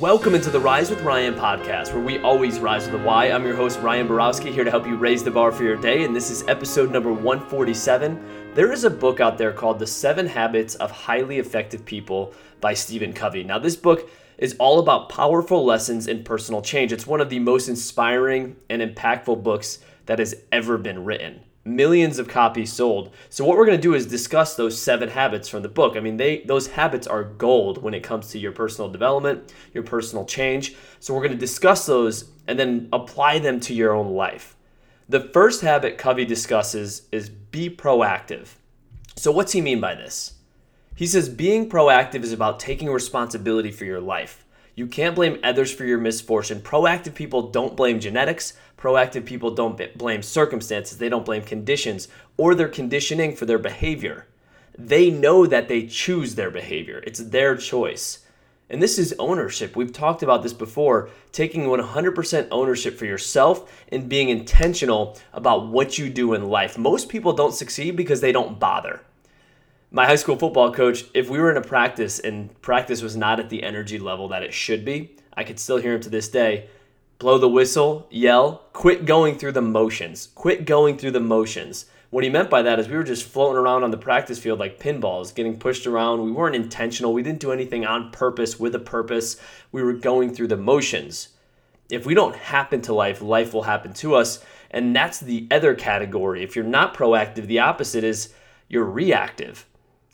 Welcome into the Rise with Ryan podcast, where we always rise with a Y. I'm your host, Ryan Borowski, here to help you raise the bar for your day, and this is episode number 147. There is a book out there called The Seven Habits of Highly Effective People by Stephen Covey. Now, this book is all about powerful lessons in personal change. It's one of the most inspiring and impactful books that has ever been written millions of copies sold. So what we're going to do is discuss those seven habits from the book. I mean, they those habits are gold when it comes to your personal development, your personal change. So we're going to discuss those and then apply them to your own life. The first habit Covey discusses is be proactive. So what's he mean by this? He says being proactive is about taking responsibility for your life. You can't blame others for your misfortune. Proactive people don't blame genetics. Proactive people don't blame circumstances. They don't blame conditions or their conditioning for their behavior. They know that they choose their behavior, it's their choice. And this is ownership. We've talked about this before taking 100% ownership for yourself and being intentional about what you do in life. Most people don't succeed because they don't bother my high school football coach, if we were in a practice and practice was not at the energy level that it should be, I could still hear him to this day blow the whistle, yell, quit going through the motions, quit going through the motions. What he meant by that is we were just floating around on the practice field like pinballs, getting pushed around. We weren't intentional. We didn't do anything on purpose with a purpose. We were going through the motions. If we don't happen to life, life will happen to us. And that's the other category. If you're not proactive, the opposite is you're reactive.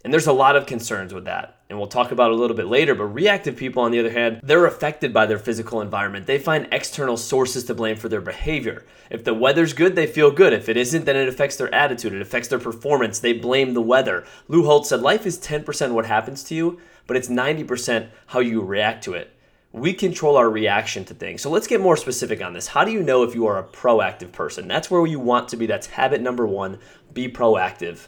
And there's a lot of concerns with that. And we'll talk about it a little bit later. But reactive people, on the other hand, they're affected by their physical environment. They find external sources to blame for their behavior. If the weather's good, they feel good. If it isn't, then it affects their attitude. It affects their performance. They blame the weather. Lou Holtz said life is 10% what happens to you, but it's 90% how you react to it. We control our reaction to things. So let's get more specific on this. How do you know if you are a proactive person? That's where you want to be. That's habit number one be proactive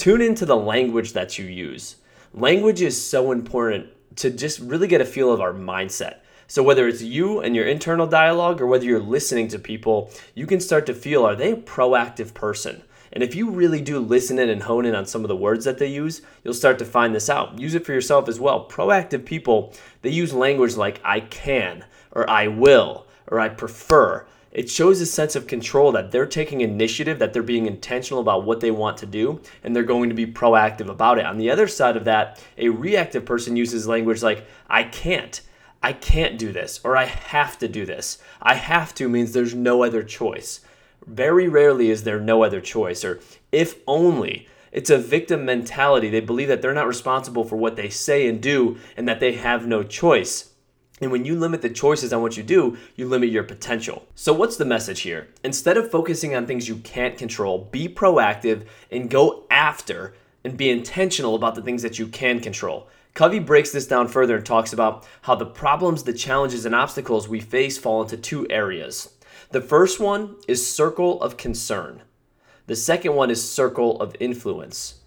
tune into the language that you use. Language is so important to just really get a feel of our mindset. So, whether it's you and your internal dialogue or whether you're listening to people, you can start to feel are they a proactive person? And if you really do listen in and hone in on some of the words that they use, you'll start to find this out. Use it for yourself as well. Proactive people, they use language like I can, or I will, or I prefer it shows a sense of control that they're taking initiative, that they're being intentional about what they want to do, and they're going to be proactive about it. On the other side of that, a reactive person uses language like, I can't, I can't do this, or I have to do this. I have to means there's no other choice. Very rarely is there no other choice, or if only. It's a victim mentality. They believe that they're not responsible for what they say and do, and that they have no choice. And when you limit the choices on what you do, you limit your potential. So, what's the message here? Instead of focusing on things you can't control, be proactive and go after and be intentional about the things that you can control. Covey breaks this down further and talks about how the problems, the challenges, and obstacles we face fall into two areas. The first one is circle of concern, the second one is circle of influence.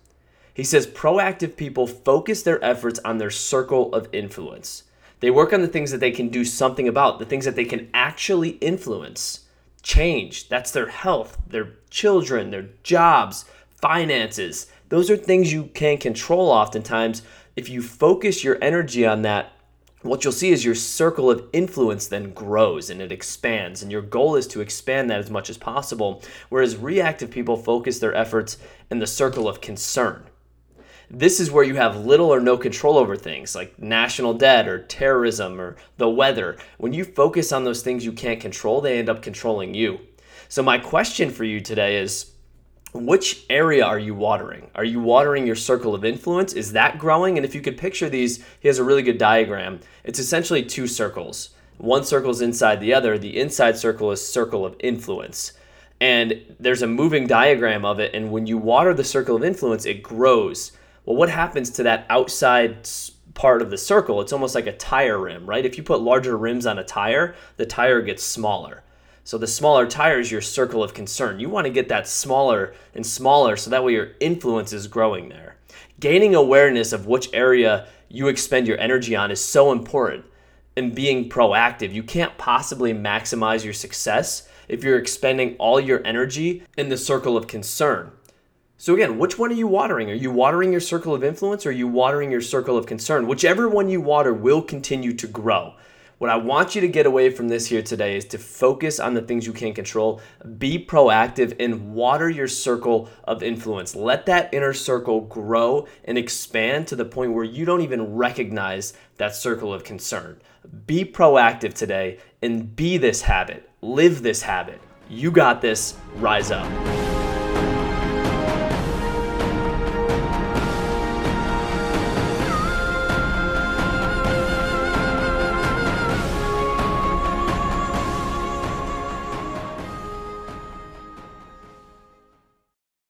He says proactive people focus their efforts on their circle of influence. They work on the things that they can do something about, the things that they can actually influence, change. That's their health, their children, their jobs, finances. Those are things you can control oftentimes. If you focus your energy on that, what you'll see is your circle of influence then grows and it expands. And your goal is to expand that as much as possible. Whereas reactive people focus their efforts in the circle of concern. This is where you have little or no control over things like national debt or terrorism or the weather. When you focus on those things you can't control, they end up controlling you. So, my question for you today is which area are you watering? Are you watering your circle of influence? Is that growing? And if you could picture these, he has a really good diagram. It's essentially two circles. One circle is inside the other. The inside circle is circle of influence. And there's a moving diagram of it. And when you water the circle of influence, it grows. Well, what happens to that outside part of the circle? It's almost like a tire rim, right? If you put larger rims on a tire, the tire gets smaller. So the smaller tire is your circle of concern. You want to get that smaller and smaller so that way your influence is growing there. Gaining awareness of which area you expend your energy on is so important. And being proactive, you can't possibly maximize your success if you're expending all your energy in the circle of concern. So, again, which one are you watering? Are you watering your circle of influence or are you watering your circle of concern? Whichever one you water will continue to grow. What I want you to get away from this here today is to focus on the things you can control, be proactive, and water your circle of influence. Let that inner circle grow and expand to the point where you don't even recognize that circle of concern. Be proactive today and be this habit, live this habit. You got this, rise up.